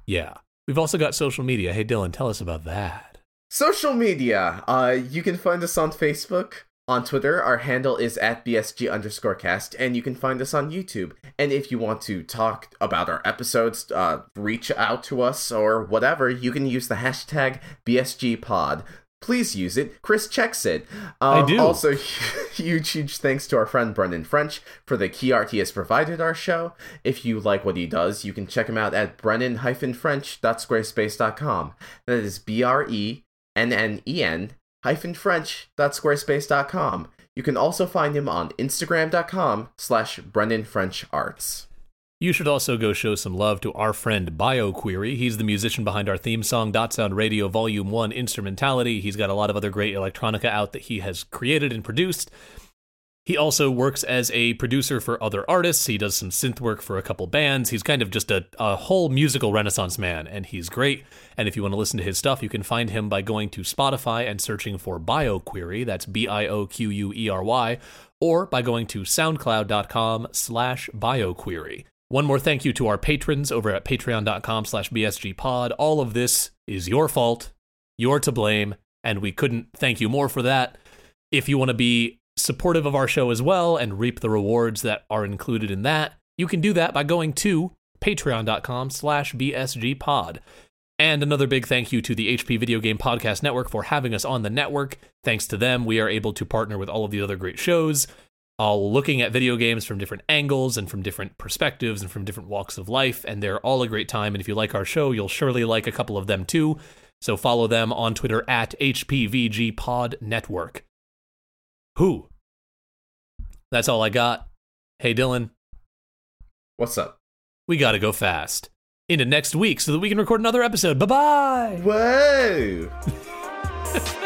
Yeah. We've also got social media. Hey Dylan, tell us about that. Social media. Uh, you can find us on Facebook. On Twitter, our handle is at BSG underscore cast, and you can find us on YouTube. And if you want to talk about our episodes, uh, reach out to us or whatever, you can use the hashtag BSGPod. Please use it. Chris checks it. Um, I do. Also, huge, huge thanks to our friend Brennen French for the key art he has provided our show. If you like what he does, you can check him out at brennen-french.squarespace.com. That is B R E N N E N hyphen French.squarespace.com. You can also find him on Instagram.com slash Brennen French Arts. You should also go show some love to our friend BioQuery. He's the musician behind our theme song, Dot Sound Radio Volume 1 Instrumentality. He's got a lot of other great electronica out that he has created and produced. He also works as a producer for other artists. He does some synth work for a couple bands. He's kind of just a, a whole musical renaissance man, and he's great. And if you want to listen to his stuff, you can find him by going to Spotify and searching for BioQuery. That's B-I-O-Q-U-E-R-Y. Or by going to soundcloud.com slash BioQuery. One more thank you to our patrons over at patreon.com slash bsgpod. All of this is your fault. You're to blame, and we couldn't thank you more for that. If you want to be supportive of our show as well and reap the rewards that are included in that, you can do that by going to patreon.com slash bsgpod. And another big thank you to the HP Video Game Podcast Network for having us on the network. Thanks to them, we are able to partner with all of the other great shows, all looking at video games from different angles and from different perspectives and from different walks of life. And they're all a great time. And if you like our show, you'll surely like a couple of them too. So follow them on Twitter at HPVG Pod Network. Who? That's all I got. Hey, Dylan, What's up? we gotta go fast into next week so that we can record another episode. Bye bye. Whoa!